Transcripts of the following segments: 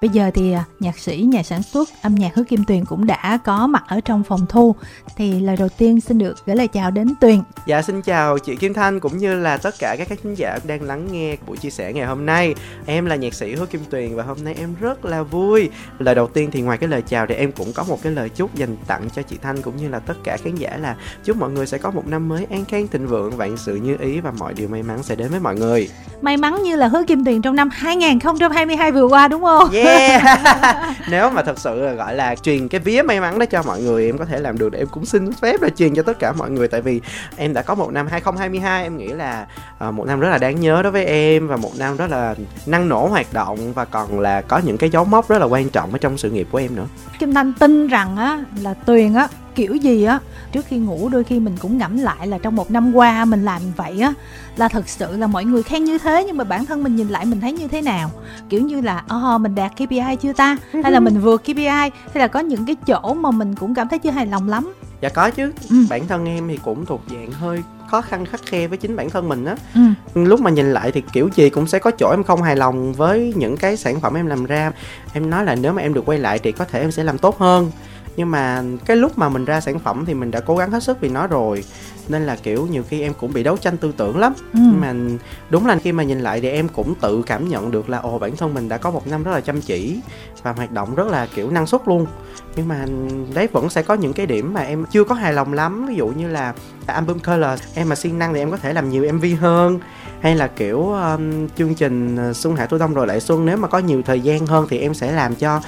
Bây giờ thì à, nhạc sĩ, nhà sản xuất âm nhạc Hứa Kim Tuyền cũng đã có mặt ở trong phòng thu. Thì lời đầu tiên xin được gửi lời chào đến Tuyền. Dạ xin chào chị Kim Thanh cũng như là tất cả các khán giả đang lắng nghe buổi chia sẻ ngày hôm nay. Em là nhạc sĩ Hứa Kim Tuyền và hôm nay em rất là vui. Lời đầu tiên thì ngoài cái lời chào thì em cũng có một cái lời chúc dành tặng cho chị Thanh cũng như là tất cả khán giả là chúc mọi người sẽ có một năm mới an khang thịnh vượng, vạn sự như ý và mọi điều may mắn sẽ đến với mọi người. May mắn như là Hứa Kim Tuyền trong năm 2022 vừa qua đúng không? Yeah. nếu mà thật sự là gọi là truyền cái vía may mắn đó cho mọi người em có thể làm được để em cũng xin phép là truyền cho tất cả mọi người. Tại vì em đã có một năm 2022 em nghĩ là uh, một năm rất là đáng nhớ đối với em và một năm rất là năng nổ hoạt động và còn là có những cái dấu mốc rất là quan trọng ở trong sự nghiệp của em nữa. Kim Thanh tin rằng á là Tuyền á kiểu gì á trước khi ngủ đôi khi mình cũng ngẫm lại là trong một năm qua mình làm vậy á là thật sự là mọi người khen như thế nhưng mà bản thân mình nhìn lại mình thấy như thế nào? Kiểu như là oh, mình đạt KPI chưa ta? Hay là mình vượt KPI hay là có những cái chỗ mà mình cũng cảm thấy chưa hài lòng lắm? Dạ có chứ. Ừ. bản thân em thì cũng thuộc dạng hơi khó khăn khắc khe với chính bản thân mình á. Ừ. lúc mà nhìn lại thì kiểu gì cũng sẽ có chỗ em không hài lòng với những cái sản phẩm em làm ra. Em nói là nếu mà em được quay lại thì có thể em sẽ làm tốt hơn nhưng mà cái lúc mà mình ra sản phẩm thì mình đã cố gắng hết sức vì nó rồi. Nên là kiểu nhiều khi em cũng bị đấu tranh tư tưởng lắm. Ừ. nhưng mà đúng là khi mà nhìn lại thì em cũng tự cảm nhận được là ồ bản thân mình đã có một năm rất là chăm chỉ và hoạt động rất là kiểu năng suất luôn. Nhưng mà đấy vẫn sẽ có những cái điểm mà em chưa có hài lòng lắm. Ví dụ như là album color em mà siêng năng thì em có thể làm nhiều mv hơn. Hay là kiểu um, chương trình ờ, xuân hạ thu đông rồi lại xuân nếu mà có nhiều thời gian hơn thì em sẽ làm cho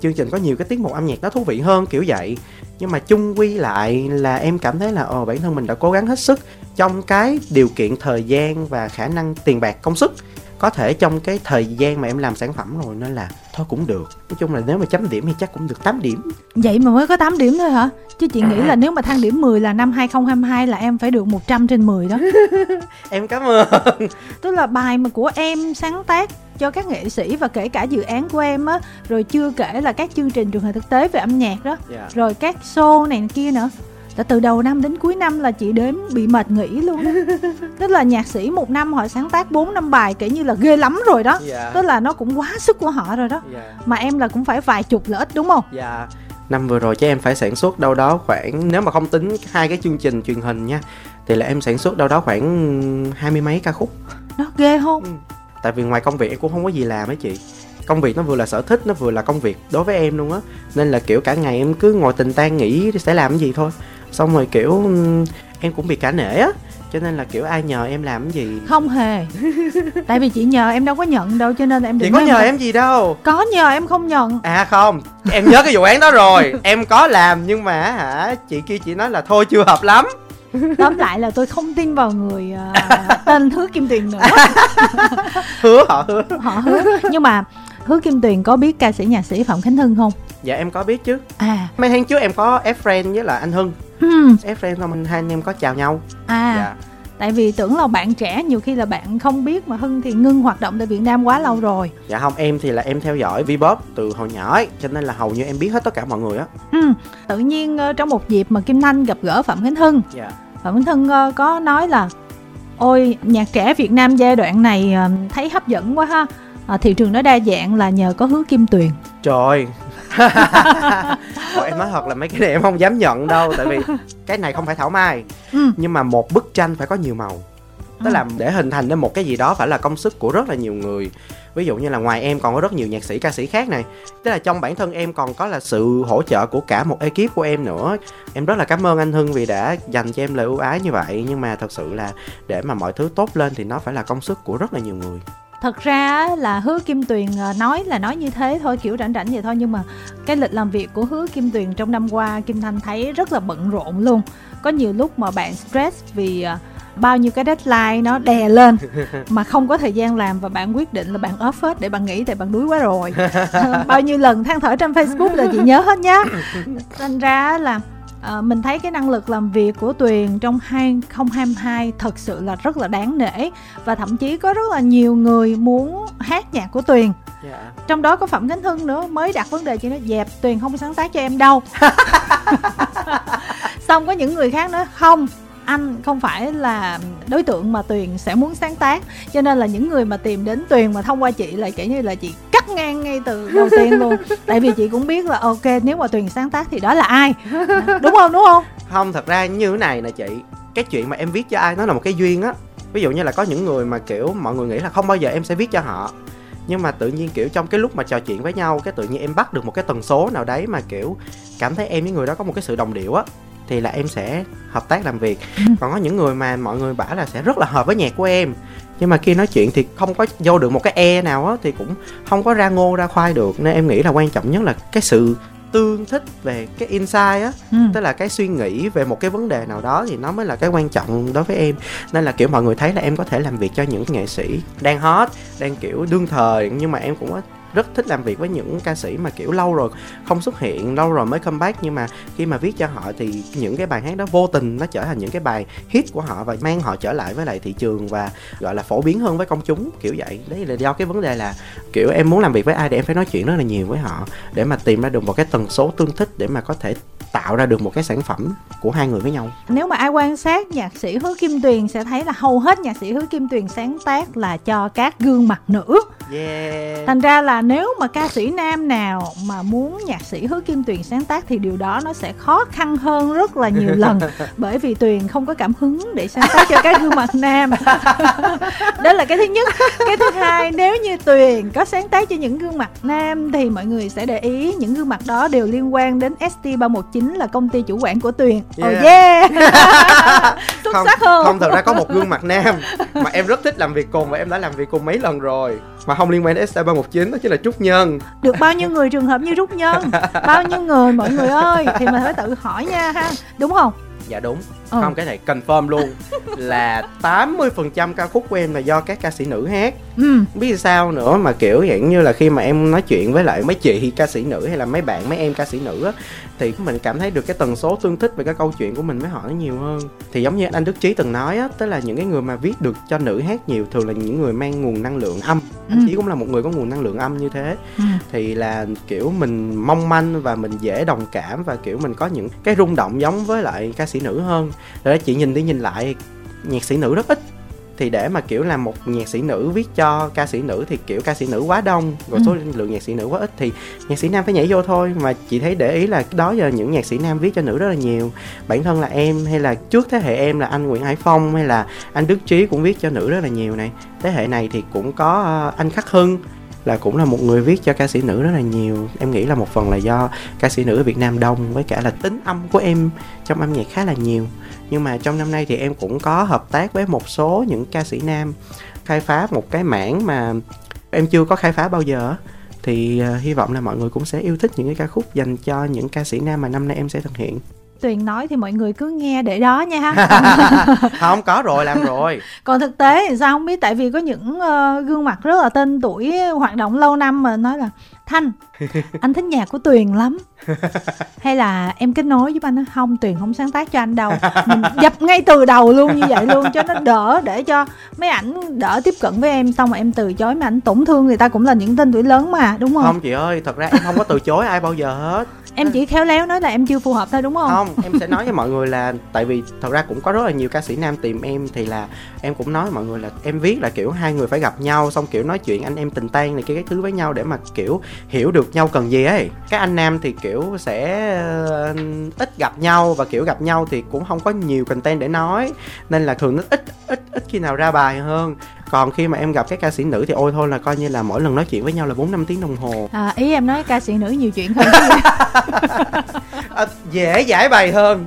chương trình có nhiều cái tiết mục âm nhạc nó thú vị hơn, kiểu vậy. Nhưng mà chung quy lại là em cảm thấy là ồ bản thân mình đã cố gắng hết sức trong cái điều kiện, thời gian và khả năng tiền bạc công sức có thể trong cái thời gian mà em làm sản phẩm rồi nên là thôi cũng được. Nói chung là nếu mà chấm điểm thì chắc cũng được 8 điểm. Vậy mà mới có 8 điểm thôi hả? Chứ chị nghĩ là nếu mà thang điểm 10 là năm 2022 là em phải được 100 trên 10 đó. Em cảm ơn. Tức là bài mà của em sáng tác cho các nghệ sĩ và kể cả dự án của em á rồi chưa kể là các chương trình truyền hình thực tế về âm nhạc đó. Yeah. Dạ. rồi các show này kia nữa là từ đầu năm đến cuối năm là chị đếm bị mệt nghỉ luôn tức là nhạc sĩ một năm họ sáng tác 4 năm bài kể như là ghê lắm rồi đó yeah. Dạ. tức là nó cũng quá sức của họ rồi đó yeah. Dạ. mà em là cũng phải vài chục là ít đúng không dạ yeah. năm vừa rồi chứ em phải sản xuất đâu đó khoảng nếu mà không tính hai cái chương trình truyền hình nha thì là em sản xuất đâu đó khoảng hai mươi mấy ca khúc nó ghê không ừ. tại vì ngoài công việc em cũng không có gì làm ấy chị công việc nó vừa là sở thích nó vừa là công việc đối với em luôn á nên là kiểu cả ngày em cứ ngồi tình tan nghĩ sẽ làm cái gì thôi xong rồi kiểu em cũng bị cả nể á cho nên là kiểu ai nhờ em làm cái gì? Không hề. Tại vì chị nhờ em đâu có nhận đâu cho nên em đừng chị có nhờ em, em gì đâu. Có nhờ em không nhận. À không. Em nhớ cái vụ án đó rồi. Em có làm nhưng mà hả chị kia chị nói là thôi chưa hợp lắm. Tóm lại là tôi không tin vào người uh, tên hứa kim tuyền nữa. Hứa họ hứa. Họ hứa. Nhưng mà hứa kim tuyền có biết ca sĩ nhạc sĩ phạm khánh hưng không dạ em có biết chứ. À. Mấy tháng trước em có f friend với là anh hưng. Ừ. f friend xong hai anh em có chào nhau. À. Dạ. Tại vì tưởng là bạn trẻ nhiều khi là bạn không biết mà hưng thì ngưng hoạt động tại việt nam quá lâu rồi. Dạ không em thì là em theo dõi vbop từ hồi nhỏ ấy cho nên là hầu như em biết hết tất cả mọi người á. Ừ tự nhiên ờ, trong một dịp mà kim thanh gặp gỡ phạm khánh hưng dạ. Phạm khánh hưng ờ, có nói là ôi nhạc trẻ việt nam giai đoạn này ờ, thấy hấp dẫn quá ha. À, thị trường nó đa dạng là nhờ có hứa kim tuyền. Trời Ủa, em nói thật là mấy cái này em không dám nhận đâu tại vì cái này không phải thảo mai. Ừ. nhưng mà một bức tranh phải có nhiều màu. Tức ừ. là để hình thành nên một cái gì đó phải là công sức của rất là nhiều người. Ví dụ như là ngoài em còn có rất nhiều nhạc sĩ ca sĩ khác này. Tức là trong bản thân em còn có là sự hỗ trợ của cả một ekip của em nữa. Em rất là cảm ơn anh hưng vì đã dành cho em lời ưu ái như vậy. Nhưng mà thật sự là để mà mọi thứ tốt lên thì nó phải là công sức của rất là nhiều người thật ra là hứa kim tuyền ờ, nói là nói như thế thôi kiểu rảnh rảnh vậy thôi nhưng mà cái lịch làm việc của hứa kim tuyền trong năm qua kim thanh thấy rất là bận rộn luôn. Có nhiều lúc mà bạn stress vì ờ, bao nhiêu cái deadline nó đè lên mà không có thời gian làm và bạn quyết định là bạn off hết để bạn nghỉ tại bạn đuối quá rồi. Bao nhiêu lần than thở trên facebook là chị nhớ hết nhá. Thành ra là à, mình thấy cái năng lực làm việc của Tuyền trong 2022 thật sự là rất là đáng nể và thậm chí có rất là nhiều người muốn hát nhạc của Tuyền yeah. Dạ. trong đó có Phạm Khánh Hưng nữa mới đặt vấn đề cho nó dẹp Tuyền không sáng tác cho em đâu xong có những người khác nữa không anh không phải là đối tượng mà tuyền sẽ muốn sáng tác cho nên là những người mà tìm đến tuyền mà thông qua chị là kiểu như là chị ngang ngay từ đầu tiên luôn. Tại vì chị cũng biết là ok nếu mà tuyền sáng tác thì đó là ai? Đúng không đúng không? Không thật ra như thế này nè chị. Cái chuyện mà em viết cho ai nó là một cái duyên á. Ví dụ như là có những người mà kiểu mọi người nghĩ là không bao giờ em sẽ viết cho họ. Nhưng mà tự nhiên kiểu trong cái lúc mà trò chuyện với nhau cái tự nhiên em bắt được một cái tần số nào đấy mà kiểu cảm thấy em với người đó có một cái sự đồng điệu á thì là em sẽ hợp tác làm việc. Ừ. còn có những người mà mọi người bảo là sẽ rất là hợp với nhạc của em nhưng mà khi nói chuyện thì không có vô được một cái e nào á thì cũng không có ra ngô ra khoai được nên em nghĩ là quan trọng nhất là cái sự tương thích về cái insight á ừ. tức là cái suy nghĩ về một cái vấn đề nào đó thì nó mới là cái quan trọng đối với em nên là kiểu mọi người thấy là em có thể làm việc cho những nghệ sĩ đang hot đang kiểu đương thời nhưng mà em cũng có rất thích làm việc với những ca sĩ mà, kiểu, lâu rồi không xuất hiện, lâu rồi mới comeback nhưng mà khi mà viết cho họ thì những cái bài hát đó vô tình nó trở thành những cái bài hit của họ và mang họ trở lại với lại thị trường và, gọi là, phổ biến hơn với công chúng, kiểu vậy. Đấy là do cái vấn đề là, kiểu, em muốn làm việc với ai để em phải nói chuyện rất là nhiều với họ để mà tìm ra được một cái tần số tương thích để mà có thể tạo ra được một cái sản phẩm của hai người với nhau. Nếu mà ai quan sát nhạc sĩ hứa kim tuyền sẽ thấy là hầu hết nhạc sĩ hứa kim tuyền sáng tác là cho các gương mặt nữ. Yeah. thành ra là nếu mà ca sĩ nam nào mà muốn nhạc sĩ hứa kim tuyền sáng tác thì điều đó nó sẽ khó khăn hơn rất là nhiều lần. Bởi vì tuyền không có cảm hứng để sáng tác cho các gương mặt nam. Đó là cái thứ nhất. Cái thứ hai nếu như tuyền có sáng tác cho những gương mặt nam thì mọi người sẽ để ý những gương mặt đó đều liên quan đến st 319 là công ty chủ quản của tuyền. Yeah. oh yeah. Xuất không, sắc hơn không thật ra có một gương mặt nam mà em rất thích làm việc cùng và em đã làm việc cùng mấy lần rồi. Mà không liên quan đến ST319 đó chính là Trúc Nhân. Được bao nhiêu người trường hợp như Trúc Nhân? Bao nhiêu người mọi người ơi? Thì mình phải tự hỏi nha ha. Đúng không? Dạ đúng ừ. không cái này confirm luôn là 80% ca khúc của em là do các ca sĩ nữ hát ừ. biết sao nữa mà kiểu dạng như là khi mà em nói chuyện với lại mấy chị ca sĩ nữ hay là mấy bạn mấy em ca sĩ nữ á thì mình cảm thấy được cái tần số tương thích về cái câu chuyện của mình với họ nó nhiều hơn thì giống như anh Đức Trí từng nói á tức là những cái người mà viết được cho nữ hát nhiều thường là những người mang nguồn năng lượng âm ừ. anh Trí cũng là một người có nguồn năng lượng âm như thế ừ. thì là kiểu mình mong manh và mình dễ đồng cảm và kiểu mình có những cái rung động giống với lại ca sĩ nữ hơn rồi chị nhìn đi nhìn lại nhạc sĩ nữ rất ít. Thì để mà kiểu là một nhạc sĩ nữ viết cho ca sĩ nữ thì kiểu ca sĩ nữ quá đông rồi ừ. số lượng nhạc sĩ nữ quá ít thì nhạc sĩ nam phải nhảy vô thôi. Mà chị thấy để ý là đó giờ những nhạc sĩ nam viết cho nữ rất là nhiều. Bản thân là em hay là trước thế hệ em là anh Nguyễn Hải Phong hay là anh Đức Trí cũng viết cho nữ rất là nhiều này. Thế hệ này thì cũng có ờ, anh Khắc Hưng là cũng là một người viết cho ca sĩ nữ rất là nhiều. Em nghĩ là một phần là do ca sĩ nữ ở Việt Nam đông với cả là tính âm của em trong âm nhạc khá là nhiều nhưng mà trong năm nay thì em cũng có hợp tác với một số những ca sĩ nam khai phá một cái mảng mà em chưa có khai phá bao giờ thì uh, hy vọng là mọi người cũng sẽ yêu thích những cái ca khúc dành cho những ca sĩ nam mà năm nay em sẽ thực hiện. Tuyền nói thì mọi người cứ nghe để đó nha không có rồi làm rồi. Còn thực tế thì sao không biết? Tại vì có những uh, gương mặt rất là tên tuổi hoạt động lâu năm mà nói là thanh anh thích nhạc của tuyền lắm. Hay là em kết nối với anh nói, không tuyền không sáng tác cho anh đâu. Mình dập ngay từ đầu luôn như vậy luôn cho nó đỡ để cho mấy ảnh đỡ tiếp cận với em. Xong mà em từ chối mà ảnh tổn thương người ta cũng là những tên tuổi lớn mà đúng không? Không chị ơi thật ra em không có từ chối ai bao giờ hết em chỉ khéo léo nói là em chưa phù hợp thôi, đúng không? Không, em sẽ nói với mọi người là tại vì thật ra cũng có rất là nhiều ca sĩ nam tìm em thì là em cũng nói với mọi người là em viết là, kiểu, hai người phải gặp nhau, xong, kiểu, nói chuyện anh em tình tan này cái cái thứ với nhau để mà, kiểu, hiểu được nhau cần gì ấy. Các anh nam thì, kiểu, sẽ ờ, ít gặp nhau và, kiểu, gặp nhau thì cũng không có nhiều content để nói. Nên là thường nó ít ít ít khi nào ra bài hơn còn khi mà em gặp các ca sĩ nữ thì ôi thôi là coi như là mỗi lần nói chuyện với nhau là bốn năm tiếng đồng hồ. À, ý em nói ca sĩ nữ nhiều chuyện hơn à, dễ giải bài hơn.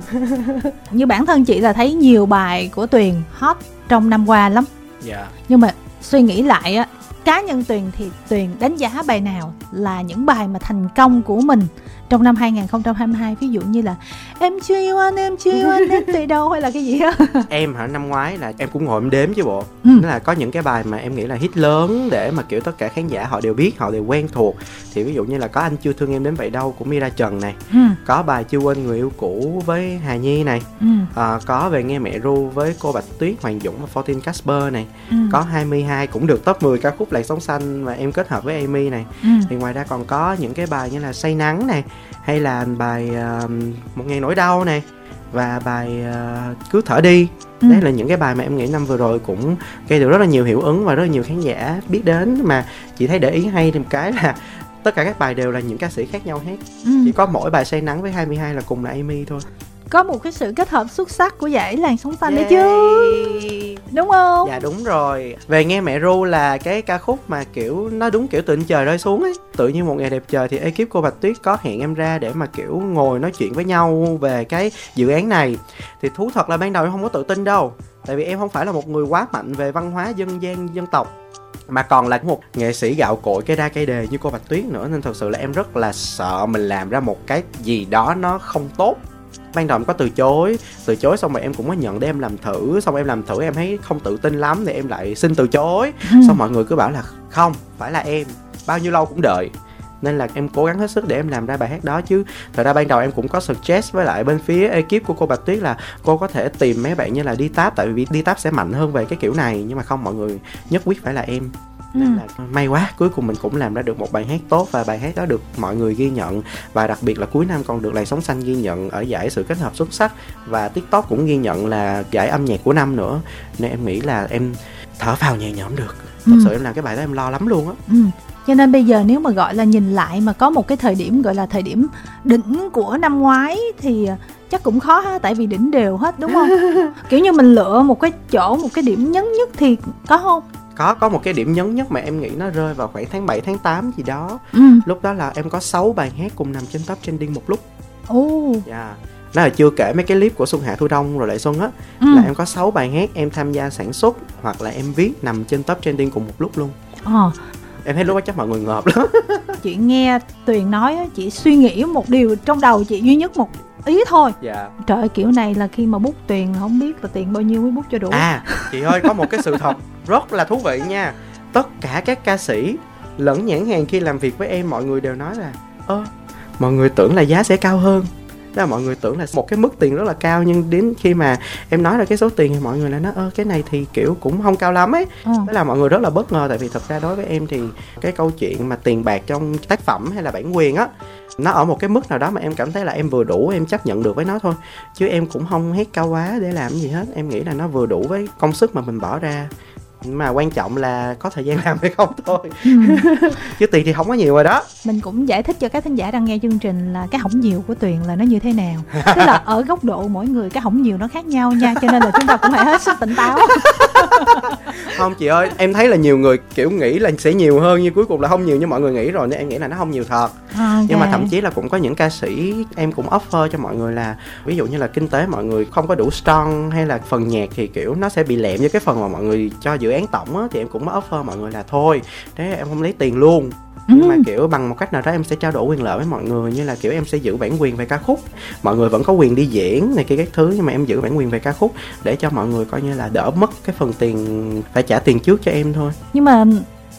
Như bản thân chị là thấy nhiều bài của tuyền hot trong năm qua lắm. Dạ. Nhưng mà suy nghĩ lại á cá nhân tuyền thì tuyền đánh giá bài nào là những bài mà thành công của mình trong năm 2022 ví dụ như là em chưa yêu anh em chưa yêu anh em từ đâu hay là cái gì đó em hả năm ngoái là em cũng ngồi em đếm chứ bộ ừ. là có những cái bài mà em nghĩ là hit lớn để mà kiểu tất cả khán giả họ đều biết họ đều quen thuộc thì ví dụ như là có anh chưa thương em đến vậy đâu của Mira Trần này ừ. có bài chưa quên người yêu cũ với Hà Nhi này ừ. à, có về nghe mẹ ru với cô Bạch Tuyết Hoàng Dũng và Fortin Casper này ừ. có 22 cũng được top 10 ca khúc làn sóng xanh mà em kết hợp với Amy này ừ. thì ngoài ra còn có những cái bài như là say nắng này hay là bài uh, một ngày nỗi đau này và bài uh, cứ thở đi ừ. đấy là những cái bài mà em nghĩ năm vừa rồi cũng gây được rất là nhiều hiệu ứng và rất là nhiều khán giả biết đến mà chị thấy để ý hay thêm cái là tất cả các bài đều là những ca sĩ khác nhau hết ừ. chỉ có mỗi bài say nắng với 22 là cùng là Amy thôi có một cái sự kết hợp xuất sắc của giải làn sóng xanh đấy chứ. Đúng không? Dạ đúng rồi. Về nghe mẹ ru là cái ca khúc mà kiểu nó đúng kiểu tự trời rơi xuống ấy. Tự nhiên một ngày đẹp trời thì ekip cô bạch tuyết có hẹn em ra để mà kiểu ngồi nói chuyện với nhau về cái dự án này. Thì thú thật là ban đầu em không có tự tin đâu tại vì em không phải là một người quá mạnh về văn hóa dân gian dân tộc mà còn là một nghệ sĩ gạo cội cái ra cây đề như cô bạch tuyết nữa. Nên thật sự là em rất là sợ mình làm ra một cái gì đó nó không tốt ban đầu em có từ chối từ chối xong rồi em cũng có nhận để em làm thử xong em làm thử em thấy không tự tin lắm thì em lại xin từ chối. Ừ. xong mọi người cứ bảo là không phải là em bao nhiêu lâu cũng đợi. Nên là em cố gắng hết sức để em làm ra bài hát đó chứ. Thật ra ban đầu em cũng có suggest với lại bên phía ekip của cô bạch tuyết là cô có thể tìm mấy bạn như là đi táp tại vì đi táp sẽ mạnh hơn về cái kiểu này nhưng mà không mọi người nhất quyết phải là em nên ừ. là may quá cuối cùng mình cũng làm ra được một bài hát tốt và bài hát đó được mọi người ghi nhận. Và đặc biệt là cuối năm còn được làn sóng xanh ghi nhận ở giải sự kết hợp xuất sắc. Và tiktok cũng ghi nhận là giải âm nhạc của năm nữa. Nên em nghĩ là em thở phào nhẹ nhõm được. Thật ừ. sự em làm cái bài đó em lo lắm luôn á. Ừ. cho nên bây giờ nếu mà gọi là nhìn lại mà có một cái thời điểm gọi là thời điểm đỉnh của năm ngoái thì chắc cũng khó ha tại vì đỉnh đều hết đúng không? Kiểu như mình lựa một cái chỗ một cái điểm nhấn nhất thì có không có có một cái điểm nhấn nhất mà em nghĩ nó rơi vào khoảng tháng 7 tháng 8 gì đó ừ. lúc đó là em có 6 bài hát cùng nằm trên top trending một lúc ồ oh. yeah. đó là chưa kể mấy cái clip của xuân hạ thu đông rồi lại xuân á ừ. là em có 6 bài hát em tham gia sản xuất hoặc là em viết nằm trên top trending cùng một lúc luôn ờ em thấy lúc đó chắc mọi người ngợp lắm chị nghe tuyền nói chị suy nghĩ một điều trong đầu chị duy nhất một ý thôi. Dạ. Trời ơi kiểu này là khi mà bút tiền không biết là tiền bao nhiêu mới bút cho đủ à chị ơi có một cái sự thật rất là thú vị nha. Tất cả các ca sĩ lẫn nhãn hàng khi làm việc với em mọi người đều nói là ơ mọi người tưởng là giá sẽ cao hơn. Đó là mọi người tưởng là một cái mức tiền rất là cao nhưng đến khi mà em nói là cái số tiền thì mọi người lại nói ơ cái này thì kiểu cũng không cao lắm ấy. Ừ. đó là mọi người rất là bất ngờ tại vì thật ra đối với em thì cái câu chuyện mà tiền bạc trong tác phẩm hay là bản quyền á nó ở một cái mức nào đó mà em cảm thấy là em vừa đủ em chấp nhận được với nó thôi. Chứ em cũng không hét cao quá để làm gì hết. Em nghĩ là nó vừa đủ với công sức mà mình bỏ ra. Mà quan trọng là có thời gian làm hay không thôi. Ừ. chứ tiền thì không có nhiều rồi đó. Mình cũng giải thích cho các thính giả đang nghe chương trình là cái hỏng nhiều của tuyền là nó như thế nào. Tức là ở góc độ mỗi người cái hỏng nhiều nó khác nhau nha cho nên là chúng ta cũng phải hết sức tỉnh táo không chị ơi em thấy là nhiều người kiểu nghĩ là sẽ nhiều hơn nhưng cuối cùng là không nhiều như mọi người nghĩ rồi nên em nghĩ là nó không nhiều thật okay. nhưng mà thậm chí là cũng có những ca sĩ em cũng offer cho mọi người là ví dụ như là kinh tế mọi người không có đủ strong hay là phần nhạc thì kiểu nó sẽ bị lẹm với cái phần mà mọi người cho dự án tổng á thì em cũng offer mọi người là thôi thế em không lấy tiền luôn nhưng ừ. mà kiểu bằng một cách nào đó em sẽ trao đổi quyền lợi với mọi người như là kiểu em sẽ giữ bản quyền về ca khúc. Mọi người vẫn có quyền đi diễn này kia các thứ nhưng mà em giữ bản quyền về ca khúc để cho mọi người coi như là đỡ mất cái phần tiền phải trả tiền trước cho em thôi. Nhưng mà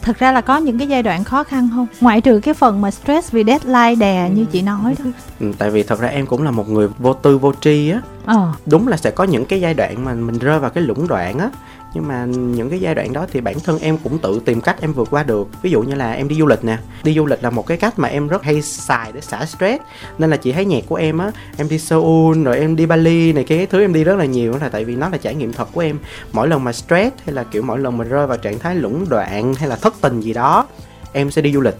thật ra là có những cái giai đoạn khó khăn không? Ngoại trừ cái phần mà stress vì deadline đè như chị nói thôi ừ, tại vì thật ra em cũng là một người vô tư vô tri á. Ờ. đúng là sẽ có những cái giai đoạn mà mình rơi vào cái lũng đoạn á nhưng mà những cái giai đoạn đó thì bản thân em cũng tự tìm cách em vượt qua được. Ví dụ như là em đi du lịch nè. Đi du lịch là một cái cách mà em rất hay xài để xả stress. Nên là chị thấy nhạc của em á, em đi Seoul rồi em đi Bali này cái thứ em đi rất là nhiều là tại vì nó là trải nghiệm thật của em. Mỗi lần mà stress hay là kiểu mỗi lần mình rơi vào trạng thái lũng đoạn hay là thất tình gì đó, em sẽ đi du lịch.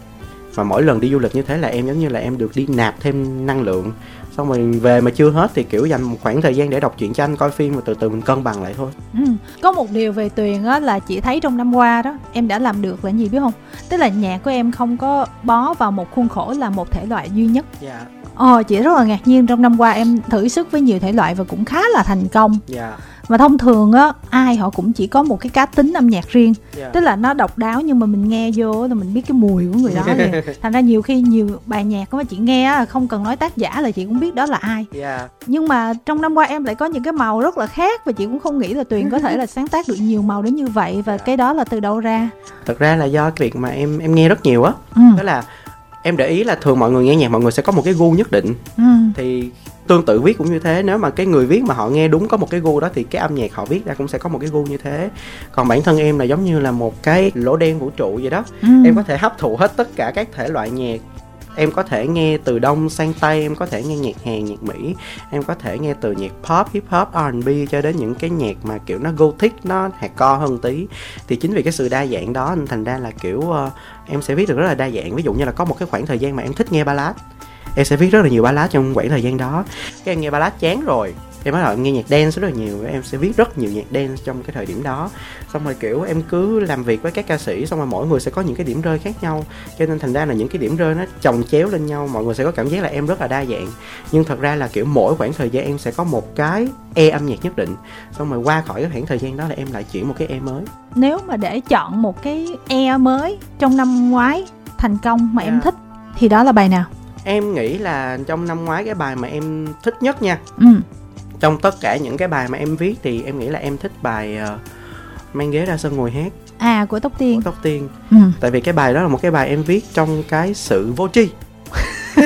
Và mỗi lần đi du lịch như thế là em giống như là em được đi nạp thêm năng lượng xong rồi về mà chưa hết thì kiểu dành một khoảng thời gian để đọc truyện tranh coi phim và từ từ mình cân bằng lại thôi ừ. có một điều về tuyền á là chị thấy trong năm qua đó em đã làm được là gì biết không tức là nhạc của em không có bó vào một khuôn khổ là một thể loại duy nhất dạ Ờ, chị rất là ngạc nhiên trong năm qua em thử sức với nhiều thể loại và cũng khá là thành công. Dạ và thông thường á ai họ cũng chỉ có một cái cá tính âm nhạc riêng yeah. Dạ. tức là nó độc đáo nhưng mà mình nghe vô là mình biết cái mùi của người đó liền thành ra nhiều khi nhiều bài nhạc mà chị nghe không cần nói tác giả là chị cũng biết đó là ai yeah. Dạ. nhưng mà trong năm qua em lại có những cái màu rất là khác và chị cũng không nghĩ là tuyền có thể là sáng tác được nhiều màu đến như vậy và yeah. Dạ. cái đó là từ đâu ra thật ra là do cái việc mà em em nghe rất nhiều á ừ. đó là em để ý là thường mọi người nghe nhạc mọi người sẽ có một cái gu nhất định ừ. thì tương tự viết cũng như thế. Nếu mà cái người viết mà họ nghe đúng có một cái gu đó thì cái âm nhạc họ viết ra cũng sẽ có một cái gu như thế. Còn bản thân em là giống như là một cái lỗ đen vũ trụ vậy đó. Ừ. em có thể hấp thụ hết tất cả các thể loại nhạc. Em có thể nghe từ đông sang tây em có thể nghe nhạc hàn nhạc mỹ em có thể nghe từ nhạc pop hip hop R&B cho đến những cái nhạc mà kiểu nó gothic nó hạt co hơn tí. Thì chính vì cái sự đa dạng đó nên thành ra là kiểu uh, em sẽ viết được rất là đa dạng. Ví dụ như là có một cái khoảng thời gian mà em thích nghe ballad em sẽ viết rất là nhiều ballad trong khoảng thời gian đó. Cái em nghe ballad chán rồi. Em bắt đầu em nghe nhạc dance rất là nhiều. Em sẽ viết rất nhiều nhạc dance trong cái thời điểm đó. Xong rồi kiểu em cứ làm việc với các ca sĩ xong rồi mỗi người sẽ có những cái điểm rơi khác nhau. Cho nên thành ra là những cái điểm rơi nó chồng chéo lên nhau. Mọi người sẽ có cảm giác là em rất là đa dạng. Nhưng thật ra là kiểu mỗi khoảng thời gian em sẽ có một cái e âm nhạc nhất định. Xong rồi qua khỏi cái khoảng thời gian đó là em lại chuyển một cái e mới. Nếu mà để chọn một cái e mới trong năm ngoái thành công mà yeah. em dạ. thích thì đó là bài nào em nghĩ là trong năm ngoái cái bài mà em thích nhất nha. Ừ. Trong tất cả những cái bài mà em viết thì em nghĩ là em thích bài uh, mang ghế ra sân ngồi hát. À của tóc tiên. Của tóc tiên. Ừ. tại vì cái bài đó là một cái bài em viết trong cái sự vô tri.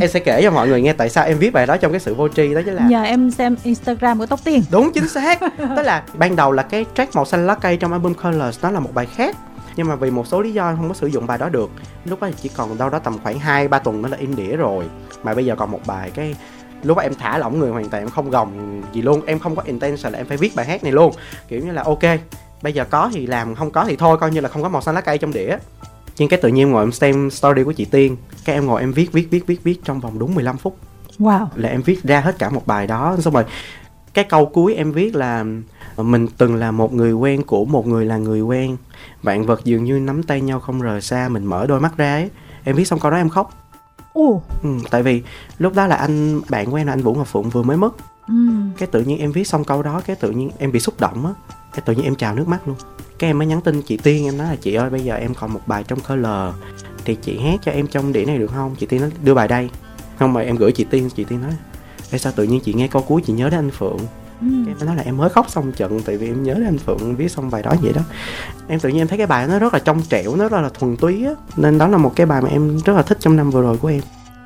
Em sẽ kể cho mọi người nghe tại sao em viết bài đó trong cái sự vô tri đó chứ là nhờ em xem instagram của tóc tiên. Đúng chính xác. Tức là ban đầu là cái track màu xanh lá cây trong album colors nó là một bài khác nhưng mà vì một số lý do không có sử dụng bài đó được lúc đó chỉ còn đâu đó tầm khoảng hai ba tuần nữa là in đĩa rồi. Mà bây giờ còn một bài cái lúc đó em thả lỏng người hoàn toàn em không gồng gì luôn em không có intention là em phải viết bài hát này luôn. Kiểu như là ok bây giờ có thì làm không có thì thôi coi như là không có màu xanh lá cây trong đĩa. Nhưng cái tự nhiên ngồi em xem story của chị Tiên cái em ngồi em viết viết viết viết viết trong vòng đúng 15 phút. Wow. Là em viết ra hết cả một bài đó. Xong rồi cái câu cuối em viết là mình từng là một người quen của một người là người quen vạn vật dường như nắm tay nhau không rời xa mình mở đôi mắt ra ấy em viết xong câu đó em khóc Ồ. Ừ, tại vì lúc đó là anh bạn em là anh Vũ Ngọc Phụng vừa mới mất. Ừ. Cái tự nhiên em viết xong câu đó cái tự nhiên em bị xúc động á. Cái tự nhiên em trào nước mắt luôn. Cái em mới nhắn tin chị Tiên em nói là chị ơi bây giờ em còn một bài trong khơ lờ thì chị hát cho em trong đĩa này được không? Chị Tiên nói đưa bài đây. Không mà em gửi chị Tiên, chị Tiên nói Ê sao tự nhiên chị nghe câu cuối chị nhớ đến anh Phượng ừ. em nói là em mới khóc xong trận tại vì em nhớ đến anh phượng viết xong bài đó vậy đó. Em tự nhiên em thấy cái bài nó rất là trong trẻo nó rất là thuần túy á. Nên đó là một cái bài mà em rất là thích trong năm vừa rồi của em.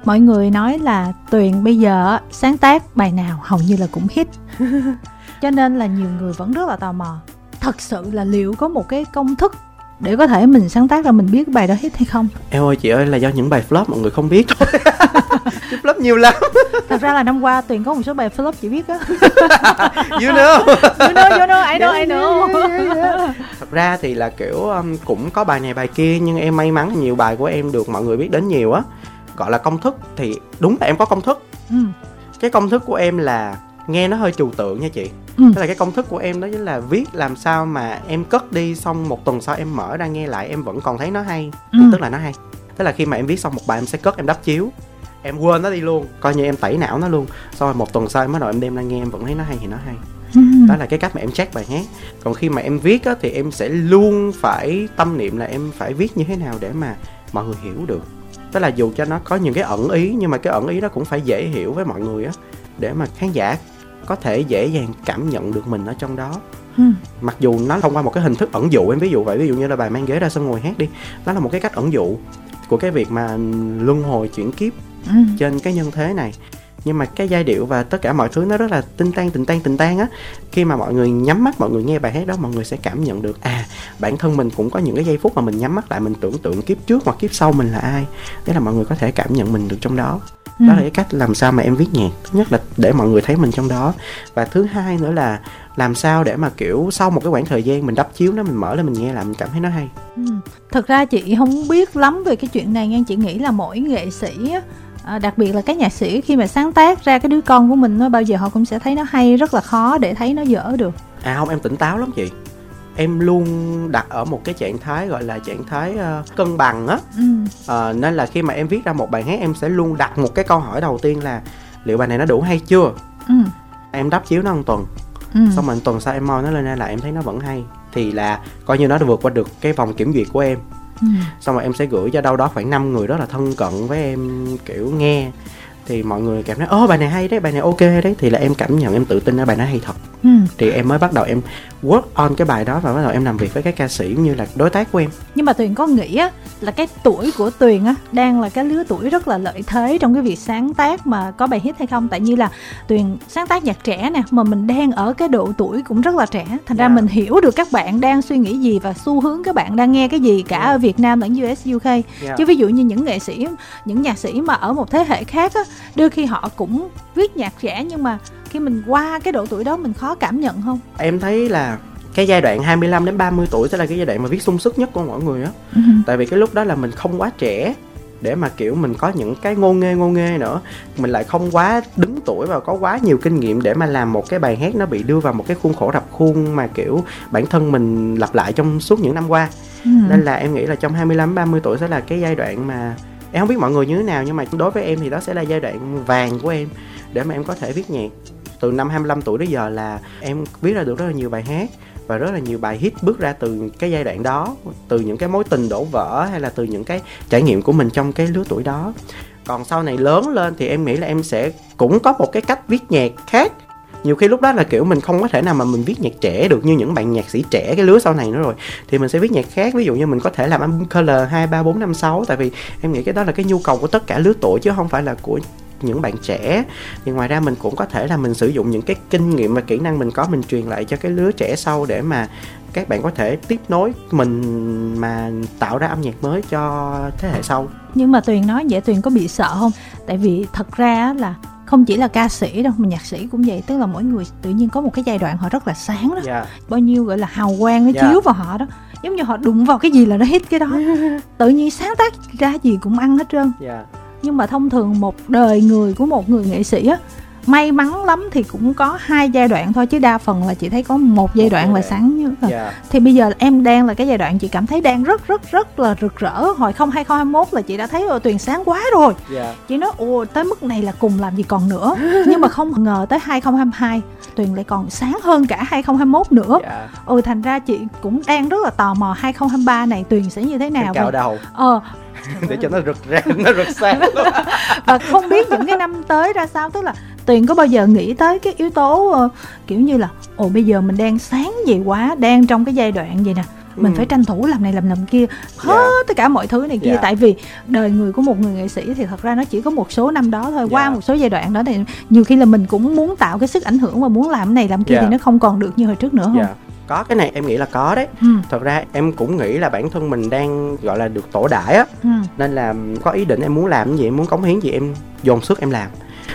Mọi người nói là tuyền bây giờ sáng tác bài nào hầu như là cũng hit. Cho nên là nhiều người vẫn rất là tò mò. Thật sự là liệu có một cái công thức để có thể mình sáng tác ra mình biết bài đó hit hay không. Em ơi chị ơi là do những bài flop mọi người không biết thôi. Flop nhiều lắm. Thật ra là năm qua tuyền có một số bài flop chị biết á. You know. You know you know I know I know. thật ra thì là kiểu um, cũng có bài này bài kia nhưng em may mắn nhiều bài của em được mọi người biết đến nhiều á. Gọi là công thức thì đúng là em có công thức. Ừ. cái công thức của em là nghe nó hơi trừu tượng nha chị ừ. tức là cái công thức của em đó chính là viết làm sao mà em cất đi xong một tuần sau em mở ra nghe lại em vẫn còn thấy nó hay. Ừ. tức là nó hay. Tức là khi mà em viết xong một bài em sẽ cất em đắp chiếu. Em quên nó đi luôn coi như em tẩy não nó luôn. Xong rồi một tuần sau em bắt đầu em đem ra nghe em vẫn thấy nó hay thì nó hay. Ừ. đó là cái cách mà em check bài hát. Còn khi mà em viết á, thì em sẽ luôn phải tâm niệm là em phải viết như thế nào để mà mọi người hiểu được. Tức là dù cho nó có những cái ẩn ý nhưng mà cái ẩn ý đó cũng phải dễ hiểu với mọi người á để mà khán giả có thể dễ dàng cảm nhận được mình ở trong đó. Ừ. mặc dù nó thông qua một cái hình thức ẩn dụ em ví dụ vậy ví dụ như là bài mang ghế ra sân ngồi hát đi đó là một cái cách ẩn dụ của cái việc mà luân hồi chuyển kiếp ừ. trên cái nhân thế này. Nhưng mà cái giai điệu và tất cả mọi thứ nó rất là tinh tan tinh tan tinh tan á. Khi mà mọi người nhắm mắt mọi người nghe bài hát đó mọi người sẽ cảm nhận được à bản thân mình cũng có những cái giây phút mà mình nhắm mắt lại mình tưởng tượng kiếp trước hoặc kiếp sau mình là ai. Thế là mọi người có thể cảm nhận mình được trong đó đó là ừ. cái cách làm sao mà em viết nhạc thứ nhất là để mọi người thấy mình trong đó. Và thứ hai nữa là làm sao để mà kiểu sau một cái khoảng thời gian mình đắp chiếu nó mình mở lên mình nghe lại mình cảm thấy nó hay. Ừ. thật ra chị không biết lắm về cái chuyện này nhưng chị nghĩ là mỗi nghệ sĩ à, đặc biệt là các nhạc sĩ khi mà sáng tác ra cái đứa con của mình nó bao giờ họ cũng sẽ thấy nó hay rất là khó để thấy nó dở được. À không em tỉnh táo lắm chị em luôn đặt ở một cái trạng thái gọi là trạng thái uh, cân bằng á ừ. uh, nên là khi mà em viết ra một bài hát em sẽ luôn đặt một cái câu hỏi đầu tiên là liệu bài này nó đủ hay chưa ừ. em đắp chiếu nó một tuần ừ. xong rồi tuần sau em moi nó lên ra lại em thấy nó vẫn hay thì là coi như nó đã vượt qua được cái vòng kiểm duyệt của em ừ. xong rồi em sẽ gửi cho đâu đó khoảng 5 người rất là thân cận với em kiểu nghe thì mọi người cảm thấy ô bài này hay đấy bài này ok đấy thì là em cảm nhận em tự tin là bài nói hay thật ừ. thì em mới bắt đầu em work on cái bài đó và bắt đầu em làm việc với các ca sĩ như là đối tác của em nhưng mà tuyền có nghĩ á là cái tuổi của tuyền á đang là cái lứa tuổi rất là lợi thế trong cái việc sáng tác mà có bài hit hay không tại như là tuyền sáng tác nhạc trẻ nè mà mình đang ở cái độ tuổi cũng rất là trẻ thành yeah. ra dạ. mình hiểu được các bạn đang suy nghĩ gì và xu hướng các bạn đang nghe cái gì cả yeah. Dạ. ở Việt Nam lẫn US UK yeah. Dạ. chứ ví dụ như những nghệ sĩ những nhạc sĩ mà ở một thế hệ khác á đôi khi họ cũng viết nhạc trẻ nhưng mà khi mình qua cái độ tuổi đó mình khó cảm nhận không em thấy là cái giai đoạn 25 đến 30 tuổi sẽ là cái giai đoạn mà viết sung sức nhất của mọi người á uh-huh. tại vì cái lúc đó là mình không quá trẻ để mà kiểu mình có những cái ngô nghê ngô nghê nữa mình lại không quá đứng tuổi và có quá nhiều kinh nghiệm để mà làm một cái bài hát nó bị đưa vào một cái khuôn khổ rập khuôn mà kiểu bản thân mình lặp lại trong suốt những năm qua ừ. nên là em nghĩ là trong 25 30 tuổi sẽ là cái giai đoạn mà em không biết mọi người như thế nào, nhưng mà đối với em thì đó sẽ là giai đoạn vàng của em để mà em có thể viết nhạc. Từ năm 25 tuổi đến giờ là em viết ra được rất là nhiều bài hát và rất là nhiều bài hit bước ra từ cái giai đoạn đó, từ những cái mối tình đổ vỡ hay là từ những cái trải nghiệm của mình trong cái lứa tuổi đó. Còn sau này lớn lên thì em nghĩ là em sẽ cũng có một cái cách viết nhạc khác nhiều khi lúc đó là, kiểu, mình không có thể nào mà mình viết nhạc trẻ được như những bạn nhạc sĩ trẻ cái lứa sau này nữa rồi. Thì mình sẽ viết nhạc khác, ví dụ như mình có thể làm album color hai, ba, bốn, năm, sáu, tại vì em nghĩ cái đó là cái nhu cầu của tất cả lứa tuổi chứ không phải là của những bạn trẻ. Thì ngoài ra mình cũng có thể là mình sử dụng những cái kinh nghiệm và kỹ năng mình có, mình truyền lại cho cái lứa trẻ sau để mà các bạn có thể tiếp nối mình mà tạo ra âm nhạc mới cho thế hệ sau. Nhưng mà tuyền nói vậy, tuyền có bị sợ không? Tại vì thật ra là không chỉ là ca sĩ đâu mà nhạc sĩ cũng vậy tức là mỗi người tự nhiên có một cái giai đoạn họ rất là sáng đó yeah. Dạ. bao nhiêu gọi là hào quang nó yeah. Dạ. chiếu vào họ đó giống như họ đụng vào cái gì là nó hit cái đó tự nhiên sáng tác ra gì cũng ăn hết trơn yeah. Dạ nhưng mà thông thường một đời người của một người nghệ sĩ á may mắn lắm thì cũng có hai giai đoạn thôi chứ đa phần là chị thấy có một giai đoạn là sáng như yeah. Dạ. thì bây giờ em đang là cái giai đoạn chị cảm thấy đang rất rất rất là rực rỡ hồi không 2021 là chị đã thấy rồi tuyền sáng quá rồi yeah. Dạ. chị nói ồ tới mức này là cùng làm gì còn nữa nhưng mà không ngờ tới 2022 tuyền lại còn sáng hơn cả 2021 nữa yeah. Dạ. ừ thành ra chị cũng đang rất là tò mò 2023 này tuyền sẽ như thế nào cạo đầu ờ để cho nó rực rỡ nó rực sáng và không biết những cái năm tới ra sao tức là tuyền có bao giờ nghĩ tới cái yếu tố uh, kiểu như là ồ bây giờ mình đang sáng gì quá đang trong cái giai đoạn gì nè mình ừ. phải tranh thủ làm này làm làm kia hết yeah. Dạ. tất cả mọi thứ này kia yeah. Dạ. tại vì đời người của một người nghệ sĩ thì thật ra nó chỉ có một số năm đó thôi yeah. qua dạ. một số giai đoạn đó thì nhiều khi là mình cũng muốn tạo cái sức ảnh hưởng và muốn làm này làm kia yeah. thì nó không còn được như hồi trước nữa không yeah có cái này em nghĩ là có đấy ừ. thật ra em cũng nghĩ là bản thân mình đang gọi là được tổ đại á ừ. nên là có ý định em muốn làm gì em muốn cống hiến gì em dồn sức em làm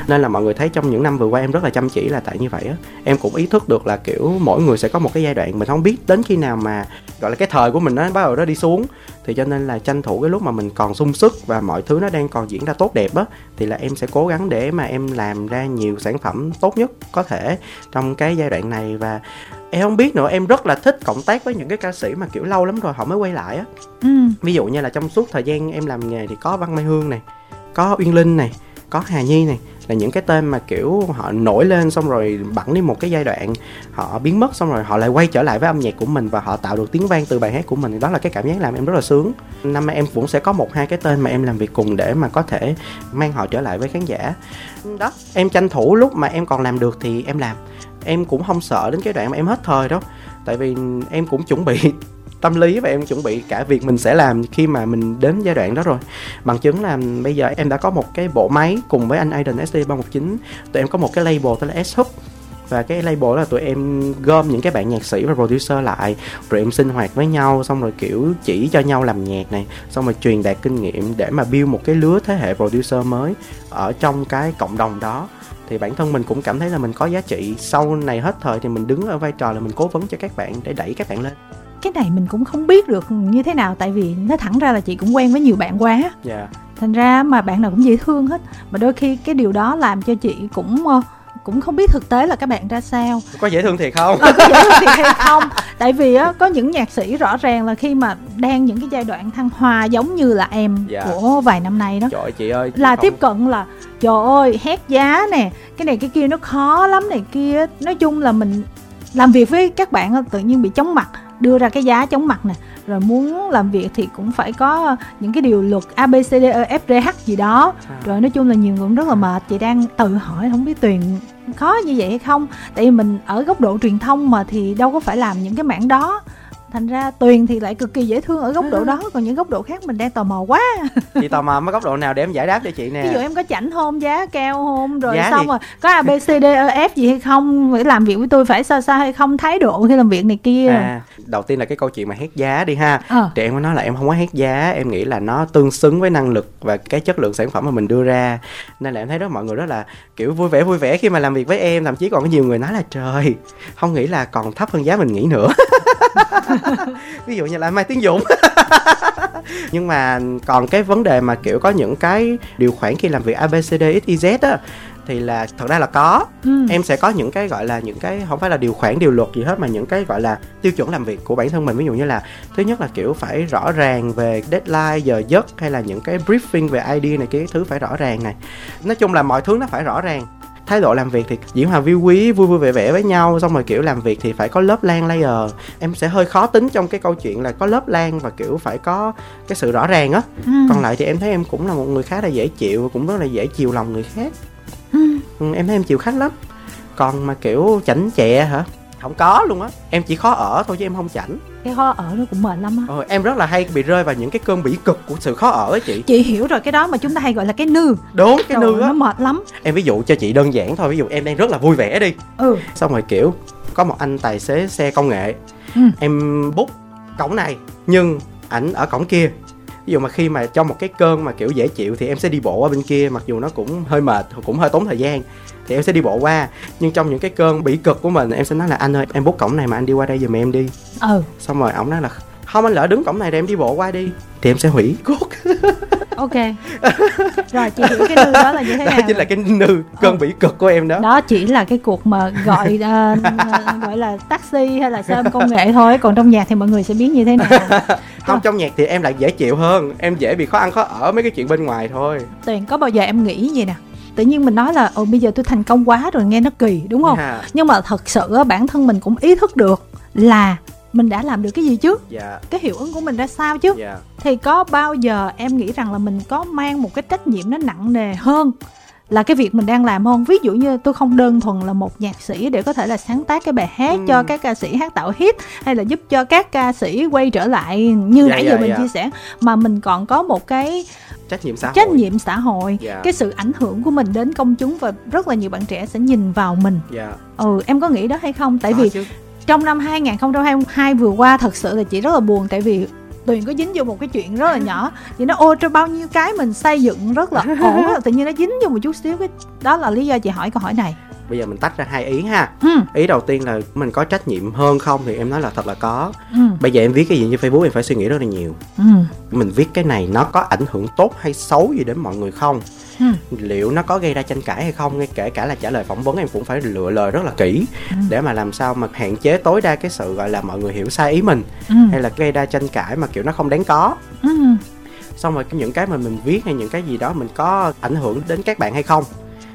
nên là mọi người thấy trong những năm vừa qua em rất là chăm chỉ là tại như vậy á. Em cũng ý thức được là kiểu mỗi người sẽ có một cái giai đoạn mình không biết đến khi nào mà gọi là cái thời của mình nó bắt đầu nó đi xuống. Thì cho nên là tranh thủ cái lúc mà mình còn sung sức và mọi thứ nó đang còn diễn ra tốt đẹp á thì là em sẽ cố gắng để mà em làm ra nhiều sản phẩm tốt nhất có thể trong cái giai đoạn này. Và em không biết nữa em rất là thích cộng tác với những cái ca sĩ mà kiểu lâu lắm rồi họ mới quay lại á. Ừ. ví dụ như là trong suốt thời gian em làm nghề thì có văn mai hương này có uyên linh này có hà nhi này là những cái tên mà kiểu họ nổi lên xong rồi bẵng đi một cái giai đoạn họ biến mất xong rồi họ lại quay trở lại với âm nhạc của mình và họ tạo được tiếng vang từ bài hát của mình. Đó là cái cảm giác làm em rất là sướng. Năm nay em cũng sẽ có một hai cái tên mà em làm việc cùng để mà có thể mang họ trở lại với khán giả. Đó. Em tranh thủ lúc mà em còn làm được thì em làm. Em cũng không sợ đến cái đoạn mà em hết thời đó tại vì em cũng chuẩn bị tâm lý và em chuẩn bị cả việc mình sẽ làm khi mà mình đến giai đoạn đó rồi. Bằng chứng là bây giờ em đã có một cái bộ máy cùng với anh Aiden SD 319 tụi em có một cái label tên là S Hub và cái label là tụi em gom những cái bạn nhạc sĩ và producer lại. Rồi em sinh hoạt với nhau, xong rồi kiểu chỉ cho nhau làm nhạc này, xong rồi truyền đạt kinh nghiệm để mà build một cái lứa thế hệ producer mới ở trong cái cộng đồng đó. Thì bản thân mình cũng cảm thấy là mình có giá trị. Sau này hết thời thì mình đứng ở vai trò là mình cố vấn cho các bạn để đẩy các bạn lên cái này mình cũng không biết được như thế nào tại vì nó thẳng ra là chị cũng quen với nhiều bạn quá. Yeah. Dạ. thành ra mà bạn nào cũng dễ thương hết. Mà đôi khi cái điều đó làm cho chị cũng uh, cũng không biết thực tế là các bạn ra sao. Có dễ thương thiệt không? À, có dễ thương thiệt hay không? Tại vì á có những nhạc sĩ rõ ràng là khi mà đang những cái giai đoạn thăng hoa giống như là em dạ. của vài năm nay đó. Trời ơi, chị ơi chị là không... tiếp cận là trời ơi hét giá nè cái này cái kia nó khó lắm này kia. Nói chung là mình làm việc với các bạn tự nhiên bị chóng mặt đưa ra cái giá chóng mặt nè. Rồi muốn làm việc thì cũng phải có những cái điều luật A B C D E F G H gì đó. À. rồi nói chung là nhiều người cũng rất là mệt. Chị đang tự hỏi không biết tuyền khó như vậy hay không? Tại vì mình ở góc độ truyền thông mà thì đâu có phải làm những cái mảng đó thành ra tuyền thì lại cực kỳ dễ thương ở góc độ đó còn những góc độ khác mình đang tò mò quá. Chị tò mò mấy góc độ nào để em giải đáp cho chị nè? Ví dụ em có chảnh hôn giá cao hôn rồi giá xong gì? rồi có a b c d e f gì hay không phải làm việc với tôi phải sao sao hay không thái độ khi làm việc này kia. À, đầu tiên là cái câu chuyện mà hét giá đi ha. À. thì em có nói là em không có hét giá em nghĩ là nó tương xứng với năng lực và cái chất lượng sản phẩm mà mình đưa ra. Nên là em thấy đó mọi người rất là kiểu vui vẻ vui vẻ khi mà làm việc với em thậm chí còn có nhiều người nói là trời không nghĩ là còn thấp hơn giá mình nghĩ nữa ví dụ như là mai tiến dụng nhưng mà còn cái vấn đề mà kiểu có những cái điều khoản khi làm việc abcd xyz á thì là thật ra là có. Ừ. em sẽ có những cái gọi là những cái không phải là điều khoản điều luật gì hết mà những cái gọi là tiêu chuẩn làm việc của bản thân mình. Ví dụ như là thứ nhất là kiểu phải rõ ràng về deadline giờ giấc hay là những cái briefing về id này cái thứ phải rõ ràng này. Nói chung là mọi thứ nó phải rõ ràng thái độ làm việc thì diễn hòa vi quý vui vui vẻ vẻ với nhau xong rồi kiểu làm việc thì phải có lớp lan layer. Em sẽ hơi khó tính trong cái câu chuyện là có lớp lan và kiểu phải có cái sự rõ ràng á. Ừ. còn lại thì em thấy em cũng là một người khá là dễ chịu và cũng rất là dễ chiều lòng người khác. Ừ. ừ em thấy em chịu khách lắm. Còn mà kiểu chảnh chẹ hả? Không có luôn á. Em chỉ khó ở thôi chứ em không chảnh cái khó ở nó cũng mệt lắm á. Ờ, em rất là hay bị rơi vào những cái cơn bỉ cực của sự khó ở á chị. Chị hiểu rồi cái đó mà chúng ta hay gọi là cái nư. Đúng cái nư á. nó mệt lắm. Em ví dụ cho chị đơn giản thôi ví dụ em đang rất là vui vẻ đi. Ừ. Xong rồi kiểu có một anh tài xế xe công nghệ. Ừ. em bút cổng này nhưng ảnh ở cổng kia ví dụ mà khi mà trong một cái cơn mà kiểu dễ chịu thì em sẽ đi bộ ở bên kia mặc dù nó cũng hơi mệt cũng hơi tốn thời gian thì em sẽ đi bộ qua. Nhưng trong những cái cơn bỉ cực của mình em sẽ nói là anh ơi em bút cổng này mà anh đi qua đây giùm em đi. Ừ. Xong rồi ổng nói là không anh lỡ đứng cổng này để em đi bộ qua đi. Thì em sẽ hủy. Cốt ok. Rồi chị hiểu cái nư đó là như thế đó nào chính là cái nư cơn bỉ cực của em đó. Đó chỉ là cái cuộc mà gọi uh, gọi là taxi hay là xe công nghệ thôi. Còn trong nhạc thì mọi người sẽ biết như thế nào. Không trong nhạc thì em lại dễ chịu hơn. Em dễ bị khó ăn khó ở mấy cái chuyện bên ngoài thôi. Tuyền có bao giờ em nghĩ gì nè? Tự nhiên mình nói là ồ bây giờ tôi thành công quá rồi nghe nó kỳ đúng không? Yeah. nhưng mà thật sự bản thân mình cũng ý thức được là mình đã làm được cái gì chứ. Dạ. cái hiệu ứng của mình ra sao chứ. Dạ. thì có bao giờ em nghĩ rằng là mình có mang một cái trách nhiệm nó nặng nề hơn là cái việc mình đang làm không ví dụ như tôi không đơn thuần là một nhạc sĩ để có thể là sáng tác cái bài hát ừ. cho các ca sĩ hát tạo hit hay là giúp cho các ca sĩ quay trở lại như dạ, nãy giờ dạ, mình dạ. chia sẻ mà mình còn có một cái trách nhiệm xã hội trách nhiệm xã hội. Dạ. cái sự ảnh hưởng của mình đến công chúng và rất là nhiều bạn trẻ sẽ nhìn vào mình. Dạ. ừ em có nghĩ đó hay không tại có vì chứ. Trong năm 2022 vừa qua thật sự là chị rất là buồn tại vì Tuyền có dính vô một cái chuyện rất là nhỏ. Vậy nó ô cho bao nhiêu cái mình xây dựng rất là ổn Tự nhiên nó dính vô một chút xíu cái Đó là lý do chị hỏi câu hỏi này bây giờ mình tách ra hai ý ha ừ. ý đầu tiên là mình có trách nhiệm hơn không thì em nói là thật là có ừ. bây giờ em viết cái gì trên facebook em phải suy nghĩ rất là nhiều ừ. mình viết cái này nó có ảnh hưởng tốt hay xấu gì đến mọi người không ừ. liệu nó có gây ra tranh cãi hay không ngay kể cả là trả lời phỏng vấn em cũng phải lựa lời rất là kỹ ừ. để mà làm sao mà hạn chế tối đa cái sự gọi là mọi người hiểu sai ý mình ừ. hay là gây ra tranh cãi mà kiểu nó không đáng có ừ. xong rồi những cái mà mình viết hay những cái gì đó mình có ảnh hưởng đến các bạn hay không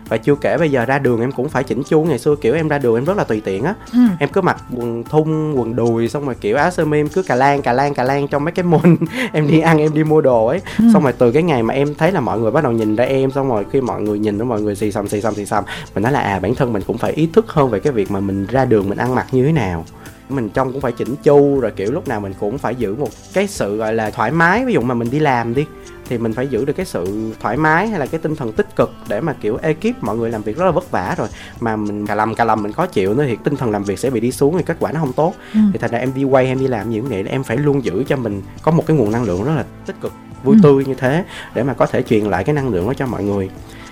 và chưa kể bây giờ ra đường em cũng phải chỉnh chu. Ngày xưa kiểu em ra đường em rất là tùy tiện á. Ừ. em cứ mặc quần thun quần đùi xong rồi kiểu áo sơ mi em cứ cà lan cà lan cà lan trong mấy cái môn em đi ăn em đi mua đồ ấy. Ừ. xong rồi từ cái ngày mà em thấy là mọi người bắt đầu nhìn ra em xong rồi khi mọi người nhìn đó mọi người xì xầm xì xầm xì xầm mình nói là à bản thân mình cũng phải ý thức hơn về cái việc mà mình ra đường mình ăn mặc như thế nào. Mình trông cũng phải chỉnh chu rồi kiểu lúc nào mình cũng phải giữ một cái sự gọi là thoải mái. Ví dụ mà mình đi làm đi thì mình phải giữ được cái sự thoải mái hay là cái tinh thần tích cực để mà kiểu ekip mọi người làm việc rất là vất vả rồi mà mình cà lầm cà lầm mình khó chịu nữa thì tinh thần làm việc sẽ bị đi xuống thì kết quả nó không tốt ừ. thì thành ra em đi quay em đi làm gì cũng vậy em phải luôn giữ cho mình có một cái nguồn năng lượng rất là tích cực vui ừ. tươi như thế để mà có thể truyền lại cái năng lượng đó cho mọi người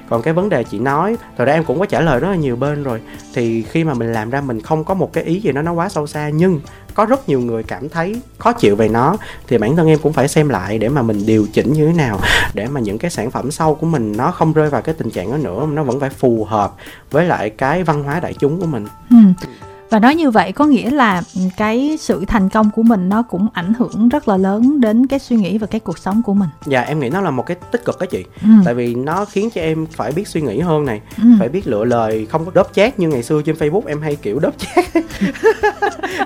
còn cái vấn đề chị nói, thật ra em cũng có trả lời rất là nhiều bên rồi. Thì khi mà mình làm ra mình không có một cái ý gì nó nó quá sâu xa, nhưng có rất nhiều người cảm thấy khó chịu về nó, thì bản thân em cũng phải xem lại để mà mình điều chỉnh như thế nào, để mà những cái sản phẩm sau của mình nó không rơi vào cái tình trạng đó nữa, nó vẫn phải phù hợp với lại cái văn hóa đại chúng của mình. Ừ và nói như vậy có nghĩa là cái sự thành công của mình nó cũng ảnh hưởng rất là lớn đến cái suy nghĩ và cái cuộc sống của mình. Dạ em nghĩ nó là một cái tích cực đó chị. Ừ. tại vì nó khiến cho em phải biết suy nghĩ hơn này ừ. phải biết lựa lời không có đớp chat như ngày xưa trên facebook em hay kiểu đớp chat.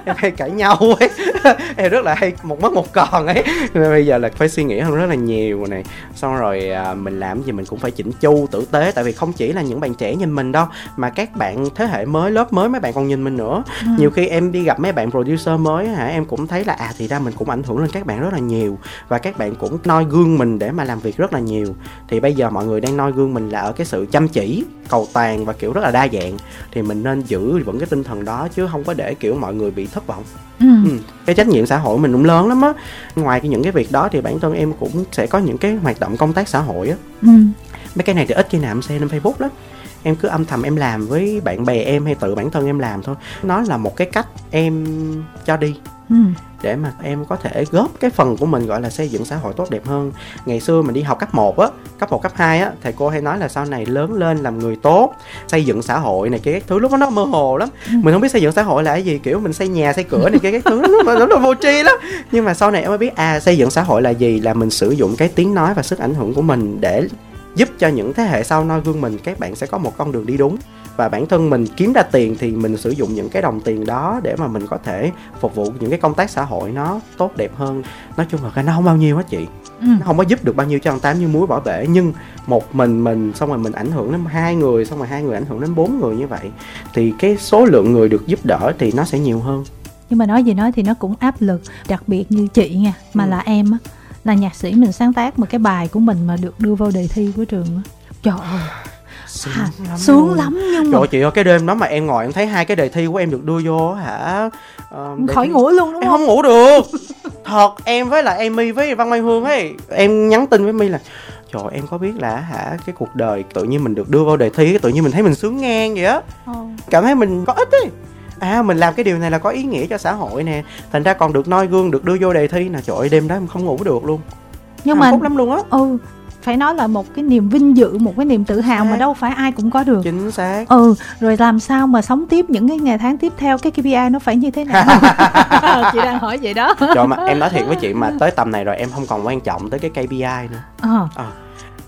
Em hay cãi nhau ấy. Em rất là hay một mất một còn ấy. Bây giờ là phải suy nghĩ hơn rất là nhiều này. Xong rồi à, mình làm gì mình cũng phải chỉnh chu tử tế. Tại vì không chỉ là những bạn trẻ nhìn mình đâu mà các bạn thế hệ mới lớp mới mấy bạn còn nhìn mình nữa ừ. nhiều khi em đi gặp mấy bạn producer mới hả em cũng thấy là à thì ra mình cũng ảnh hưởng lên các bạn rất là nhiều và các bạn cũng noi gương mình để mà làm việc rất là nhiều thì bây giờ mọi người đang noi gương mình là ở cái sự chăm chỉ cầu toàn và kiểu rất là đa dạng thì mình nên giữ vững cái tinh thần đó chứ không có để kiểu mọi người bị thất vọng ừ. Ừ. cái trách nhiệm xã hội mình cũng lớn lắm á ngoài những cái việc đó thì bản thân em cũng sẽ có những cái hoạt động công tác xã hội á ừ. mấy cái này thì ít khi nào em xem lên facebook lắm em cứ âm thầm em làm với bạn bè em hay tự bản thân em làm thôi. Nó là một cái cách em cho đi. Ừ. để mà em có thể góp cái phần của mình gọi là xây dựng xã hội tốt đẹp hơn. Ngày xưa mình đi học cấp 1 á cấp 1 cấp 2 á thầy cô hay nói là sau này lớn lên làm người tốt xây dựng xã hội này cái các thứ. Lúc đó nó mơ hồ lắm. Ừ. mình không biết xây dựng xã hội là cái gì kiểu mình xây nhà xây cửa này cái các thứ. Nó nó vô tri lắm. Nhưng mà sau này em mới biết à xây dựng xã hội là gì? Là mình sử dụng cái tiếng nói và sức ảnh hưởng của mình để giúp cho những thế hệ sau noi gương mình các bạn sẽ có một con đường đi đúng. Và bản thân mình kiếm ra tiền thì mình sử dụng những cái đồng tiền đó để mà mình có thể phục vụ những cái công tác xã hội nó tốt đẹp hơn. Nói chung là cái nó không bao nhiêu hết chị. Ừ. nó không có giúp được bao nhiêu cho ăn tám như muối bỏ bể. Nhưng một mình mình xong rồi mình ảnh hưởng đến hai người xong rồi hai người ảnh hưởng đến bốn người như vậy thì cái số lượng người được giúp đỡ thì nó sẽ nhiều hơn. Nhưng mà nói gì nói thì nó cũng áp lực đặc biệt như chị nha mà ừ. là em á là nhạc sĩ mình sáng tác một cái bài của mình mà được đưa vào đề thi của trường á. Trời ơi. Sướng, à, lắm, sướng lắm nhưng mà trời chị ơi cái đêm đó mà em ngồi em thấy hai cái đề thi của em được đưa vô hả? Uh, khỏi thi... ngủ luôn đúng em không không? ngủ được. Thật em với lại Amy với Văn Mai Hương ấy em nhắn tin với My là trời em có biết là hả cái cuộc đời tự nhiên mình được đưa vào đề thi tự nhiên mình thấy mình sướng ngang vậy á. Ừ. cảm thấy mình có ích ấy à mình làm cái điều này là có ý nghĩa cho xã hội nè. Thành ra còn được noi gương được đưa vô đề thi. Nè trời ơi đêm đó em không ngủ được luôn. Nhưng Hạnh mà lắm luôn á. ừ phải nói là một cái niềm vinh dự một cái niềm tự hào mà đâu phải ai cũng có được. Chính xác. Ừ rồi làm sao mà sống tiếp những cái ngày tháng tiếp theo cái KPI nó phải như thế nào? Chị đang hỏi vậy đó. Trời mà em nói thiệt với chị mà tới tầm này rồi em không còn quan trọng tới cái KPI nữa. Ờ. À. à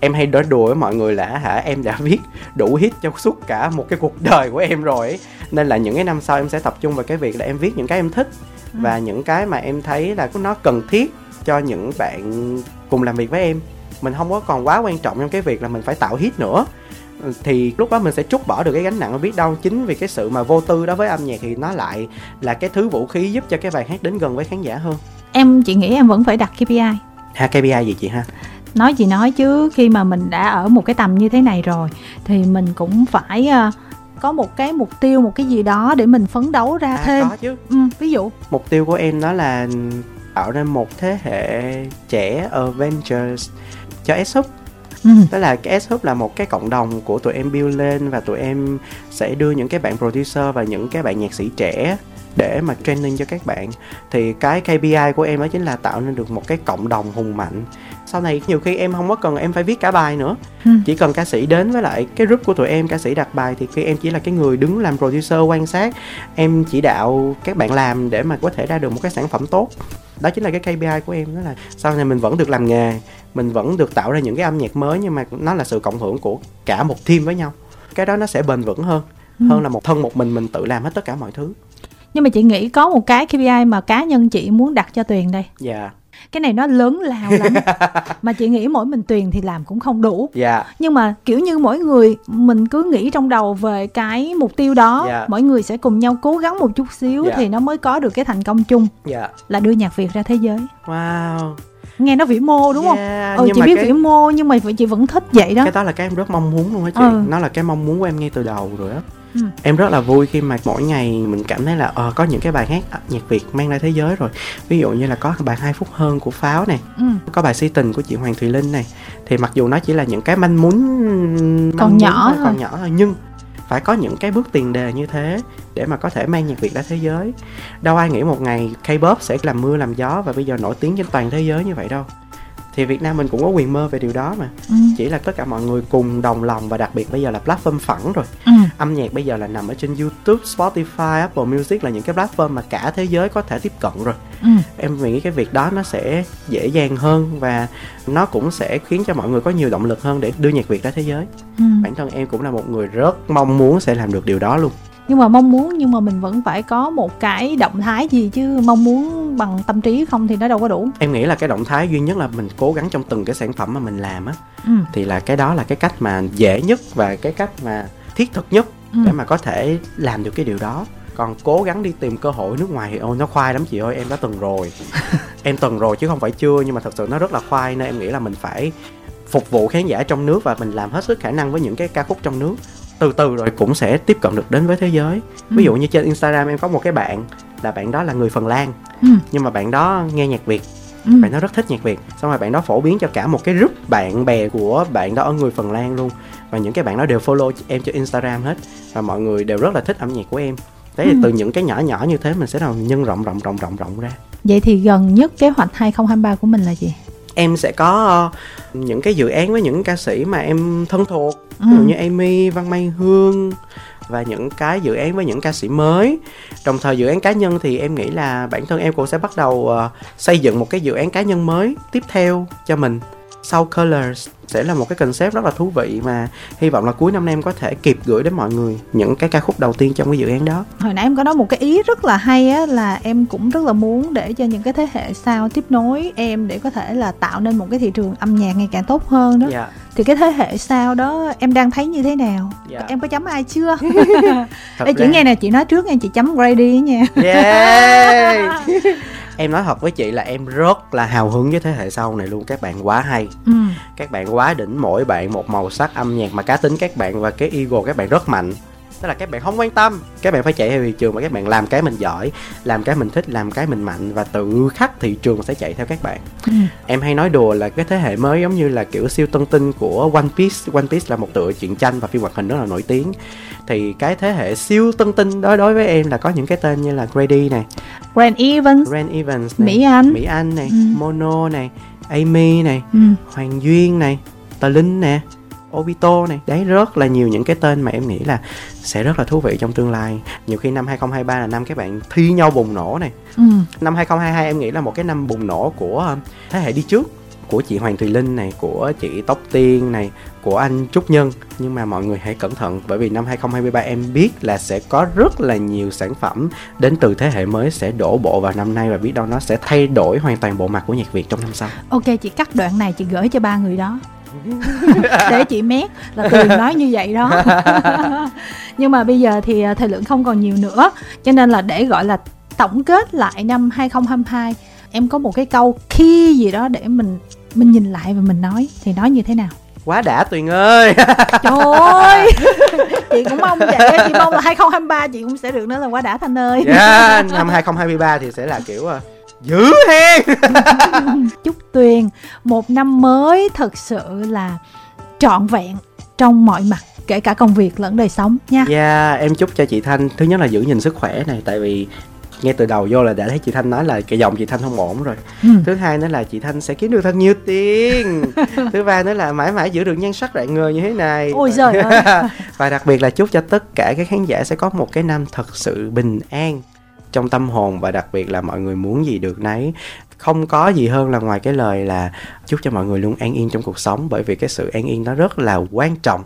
em hay nói đùa với mọi người là hả em đã viết đủ hit cho suốt cả một cái cuộc đời của em rồi ấy. Nên là những cái năm sau em sẽ tập trung vào cái việc là em viết những cái em thích. Ừ. và những cái mà em thấy là nó cần thiết cho những bạn cùng làm việc với em. Mình không có còn quá quan trọng trong cái việc là mình phải tạo hit nữa. Thì lúc đó mình sẽ trút bỏ được cái gánh nặng biết đâu chính vì cái sự mà vô tư đó với âm nhạc thì nó lại là cái thứ vũ khí giúp cho cái bài hát đến gần với khán giả hơn. Em chị nghĩ em vẫn phải đặt KPI ha KPI gì chị ha? Nói gì nói chứ khi mà mình đã ở một cái tầm như thế này rồi thì mình cũng phải uh, có một cái mục tiêu một cái gì đó để mình phấn đấu ra à, thêm. có chứ. Ừ, ví dụ. Mục tiêu của em đó là tạo ra một thế hệ trẻ Avengers cho S Hub Ừ. Đó là cái S Hub là một cái cộng đồng của tụi em build lên và tụi em sẽ đưa những cái bạn producer và những cái bạn nhạc sĩ trẻ để mà training cho các bạn. Thì cái KPI của em đó chính là tạo nên được một cái cộng đồng hùng mạnh sau này nhiều khi em không có cần em phải viết cả bài nữa. Ừ. chỉ cần ca sĩ đến với lại cái group của tụi em ca sĩ đặt bài thì khi em chỉ là cái người đứng làm producer quan sát em chỉ đạo các bạn làm để mà có thể ra được một cái sản phẩm tốt. Đó chính là cái KPI của em đó là sau này mình vẫn được làm nghề mình vẫn được tạo ra những cái âm nhạc mới nhưng mà nó là sự cộng hưởng của cả một team với nhau. Cái đó nó sẽ bền vững hơn ừ. hơn là một thân một mình mình tự làm hết tất cả mọi thứ. Nhưng mà chị nghĩ có một cái KPI mà cá nhân chị muốn đặt cho Tuyền đây. Dạ. yeah cái này nó lớn lao lắm mà chị nghĩ mỗi mình tuyền thì làm cũng không đủ yeah. nhưng mà kiểu như mỗi người mình cứ nghĩ trong đầu về cái mục tiêu đó yeah. mỗi người sẽ cùng nhau cố gắng một chút xíu yeah. thì nó mới có được cái thành công chung yeah. là đưa nhạc việt ra thế giới wow nghe nó vĩ mô đúng yeah, không ừ chị biết cái... vĩ mô nhưng mà chị vẫn thích vậy đó cái đó là cái em rất mong muốn luôn á chị ừ. nó là cái mong muốn của em ngay từ đầu rồi á Ừ. em rất là vui khi mà mỗi ngày mình cảm thấy là uh, có những cái bài hát nhạc việt mang ra thế giới rồi ví dụ như là có bài hai phút hơn của pháo này ừ. có bài si tình của chị hoàng thùy linh này thì mặc dù nó chỉ là những cái manh muốn còn manh nhỏ muốn, thôi, còn nhỏ thôi nhưng phải có những cái bước tiền đề như thế để mà có thể mang nhạc Việt ra thế giới. Đâu ai nghĩ một ngày K-pop sẽ làm mưa làm gió và bây giờ nổi tiếng trên toàn thế giới như vậy đâu. Thì Việt Nam mình cũng có quyền mơ về điều đó mà ừ. chỉ là tất cả mọi người cùng đồng lòng và đặc biệt bây giờ là platform phẳng rồi ừ. âm nhạc bây giờ là nằm ở trên YouTube, Spotify, Apple Music là những cái platform mà cả thế giới có thể tiếp cận rồi ừ. em nghĩ cái việc đó nó sẽ dễ dàng hơn và nó cũng sẽ khiến cho mọi người có nhiều động lực hơn để đưa nhạc Việt ra thế giới ừ. bản thân em cũng là một người rất mong muốn sẽ làm được điều đó luôn nhưng mà mong muốn nhưng mà mình vẫn phải có một cái động thái gì chứ mong muốn bằng tâm trí không thì nó đâu có đủ em nghĩ là cái động thái duy nhất là mình cố gắng trong từng cái sản phẩm mà mình làm á ừ. thì là cái đó là cái cách mà dễ nhất và cái cách mà thiết thực nhất ừ. để mà có thể làm được cái điều đó còn cố gắng đi tìm cơ hội nước ngoài thì ôi nó khoai lắm chị ơi em đã từng rồi em từng rồi chứ không phải chưa nhưng mà thật sự nó rất là khoai nên em nghĩ là mình phải phục vụ khán giả trong nước và mình làm hết sức khả năng với những cái ca khúc trong nước từ từ rồi cũng sẽ tiếp cận được đến với thế giới. Ừ. ví dụ như trên instagram em có một cái bạn là bạn đó là người phần lan. Ừ. nhưng mà bạn đó nghe nhạc việt. Ừ. bạn đó rất thích nhạc việt. Xong rồi bạn đó phổ biến cho cả một cái group bạn bè của bạn đó ở người phần lan luôn. Và những cái bạn đó đều follow em trên instagram hết. Và mọi người đều rất là thích âm nhạc của em. Thế thì ừ. từ những cái nhỏ nhỏ như thế mình sẽ nào nhân rộng rộng rộng rộng rộng ra. Vậy thì gần nhất kế hoạch 2023 của mình là gì em sẽ có uh, những cái dự án với những ca sĩ mà em thân thuộc ừ. ví dụ như Amy, Văn Mai Hương và những cái dự án với những ca sĩ mới đồng thời dự án cá nhân thì em nghĩ là bản thân em cũng sẽ bắt đầu uh, xây dựng một cái dự án cá nhân mới tiếp theo cho mình sau Colors sẽ là một cái concept rất là thú vị mà hy vọng là cuối năm nay em có thể kịp gửi đến mọi người những cái ca khúc đầu tiên trong cái dự án đó hồi nãy em có nói một cái ý rất là hay á là em cũng rất là muốn để cho những cái thế hệ sau tiếp nối em để có thể là tạo nên một cái thị trường âm nhạc ngày càng tốt hơn đó yeah. Dạ. thì cái thế hệ sau đó em đang thấy như thế nào. Dạ. em có chấm ai chưa Ê, chị nghe nè chị nói trước nghe chị chấm Grady nha yeah em nói thật với chị là em rất là hào hứng với thế hệ sau này luôn. Các bạn quá hay. Ừ. các bạn quá đỉnh mỗi bạn một màu sắc âm nhạc mà cá tính các bạn và cái ego các bạn rất mạnh. Tức là các bạn không quan tâm. Các bạn phải chạy theo thị trường mà các bạn làm cái mình giỏi làm cái mình thích làm cái mình mạnh và tự khắc thị trường sẽ chạy theo các bạn. Ừ. em hay nói đùa là cái thế hệ mới giống như là kiểu siêu tân tinh của One Piece. One Piece là một tựa truyện tranh và phim hoạt hình rất là nổi tiếng thì cái thế hệ siêu tân tinh đó đối với em là có những cái tên như là Grady này Grant Evans Grant Evans này, Mỹ Anh Mỹ Anh này ừ. Mono này Amy này ừ. Hoàng Duyên này Tờ Linh nè Obito này đấy rất là nhiều những cái tên mà em nghĩ là sẽ rất là thú vị trong tương lai nhiều khi năm 2023 là năm các bạn thi nhau bùng nổ này ừ. năm 2022 em nghĩ là một cái năm bùng nổ của thế hệ đi trước của chị Hoàng Thùy Linh này, của chị Tóc Tiên này, của anh Trúc Nhân. Nhưng mà mọi người hãy cẩn thận bởi vì năm 2023 em biết là sẽ có rất là nhiều sản phẩm đến từ thế hệ mới sẽ đổ bộ vào năm nay Và biết đâu nó sẽ thay đổi hoàn toàn bộ mặt của nhạc Việt trong năm sau. Ok, chị cắt đoạn này chị gửi cho ba người đó. Để chị mét là tuyền nói như vậy đó. Nhưng mà bây giờ thì à, thời lượng không còn nhiều nữa. Cho nên là để gọi là tổng kết lại năm 2022 em có một cái câu khi gì đó để mình mình nhìn lại và mình nói. Thì nói như thế nào? Quá đã tuyền ơi. Trời ơi. Chị cũng mong vậy chị mong là 2023 chị cũng sẽ được nữa là quá đã thanh ơi. Yeah, dạ, năm 2023 thì sẽ là kiểu uh, dữ hen. Chúc tuyền một năm mới thật sự là trọn vẹn trong mọi mặt kể cả công việc lẫn đời sống nha. Dạ, yeah, em chúc cho chị Thanh thứ nhất là giữ gìn sức khỏe này tại vì ngay từ đầu vô là đã thấy chị thanh nói là cái dòng chị thanh không ổn rồi. Ừ. thứ hai nữa là chị thanh sẽ kiếm được thật nhiều tiền. Thứ ba nữa là mãi mãi giữ được nhan sắc rạng ngời như thế này. Ôi giời ơi. Và đặc biệt là chúc cho tất cả các khán giả sẽ có một cái năm thật sự bình an trong tâm hồn và đặc biệt là mọi người muốn gì được nấy. Không có gì hơn là ngoài cái lời là chúc cho mọi người luôn an yên trong cuộc sống bởi vì cái sự an yên đó rất là quan trọng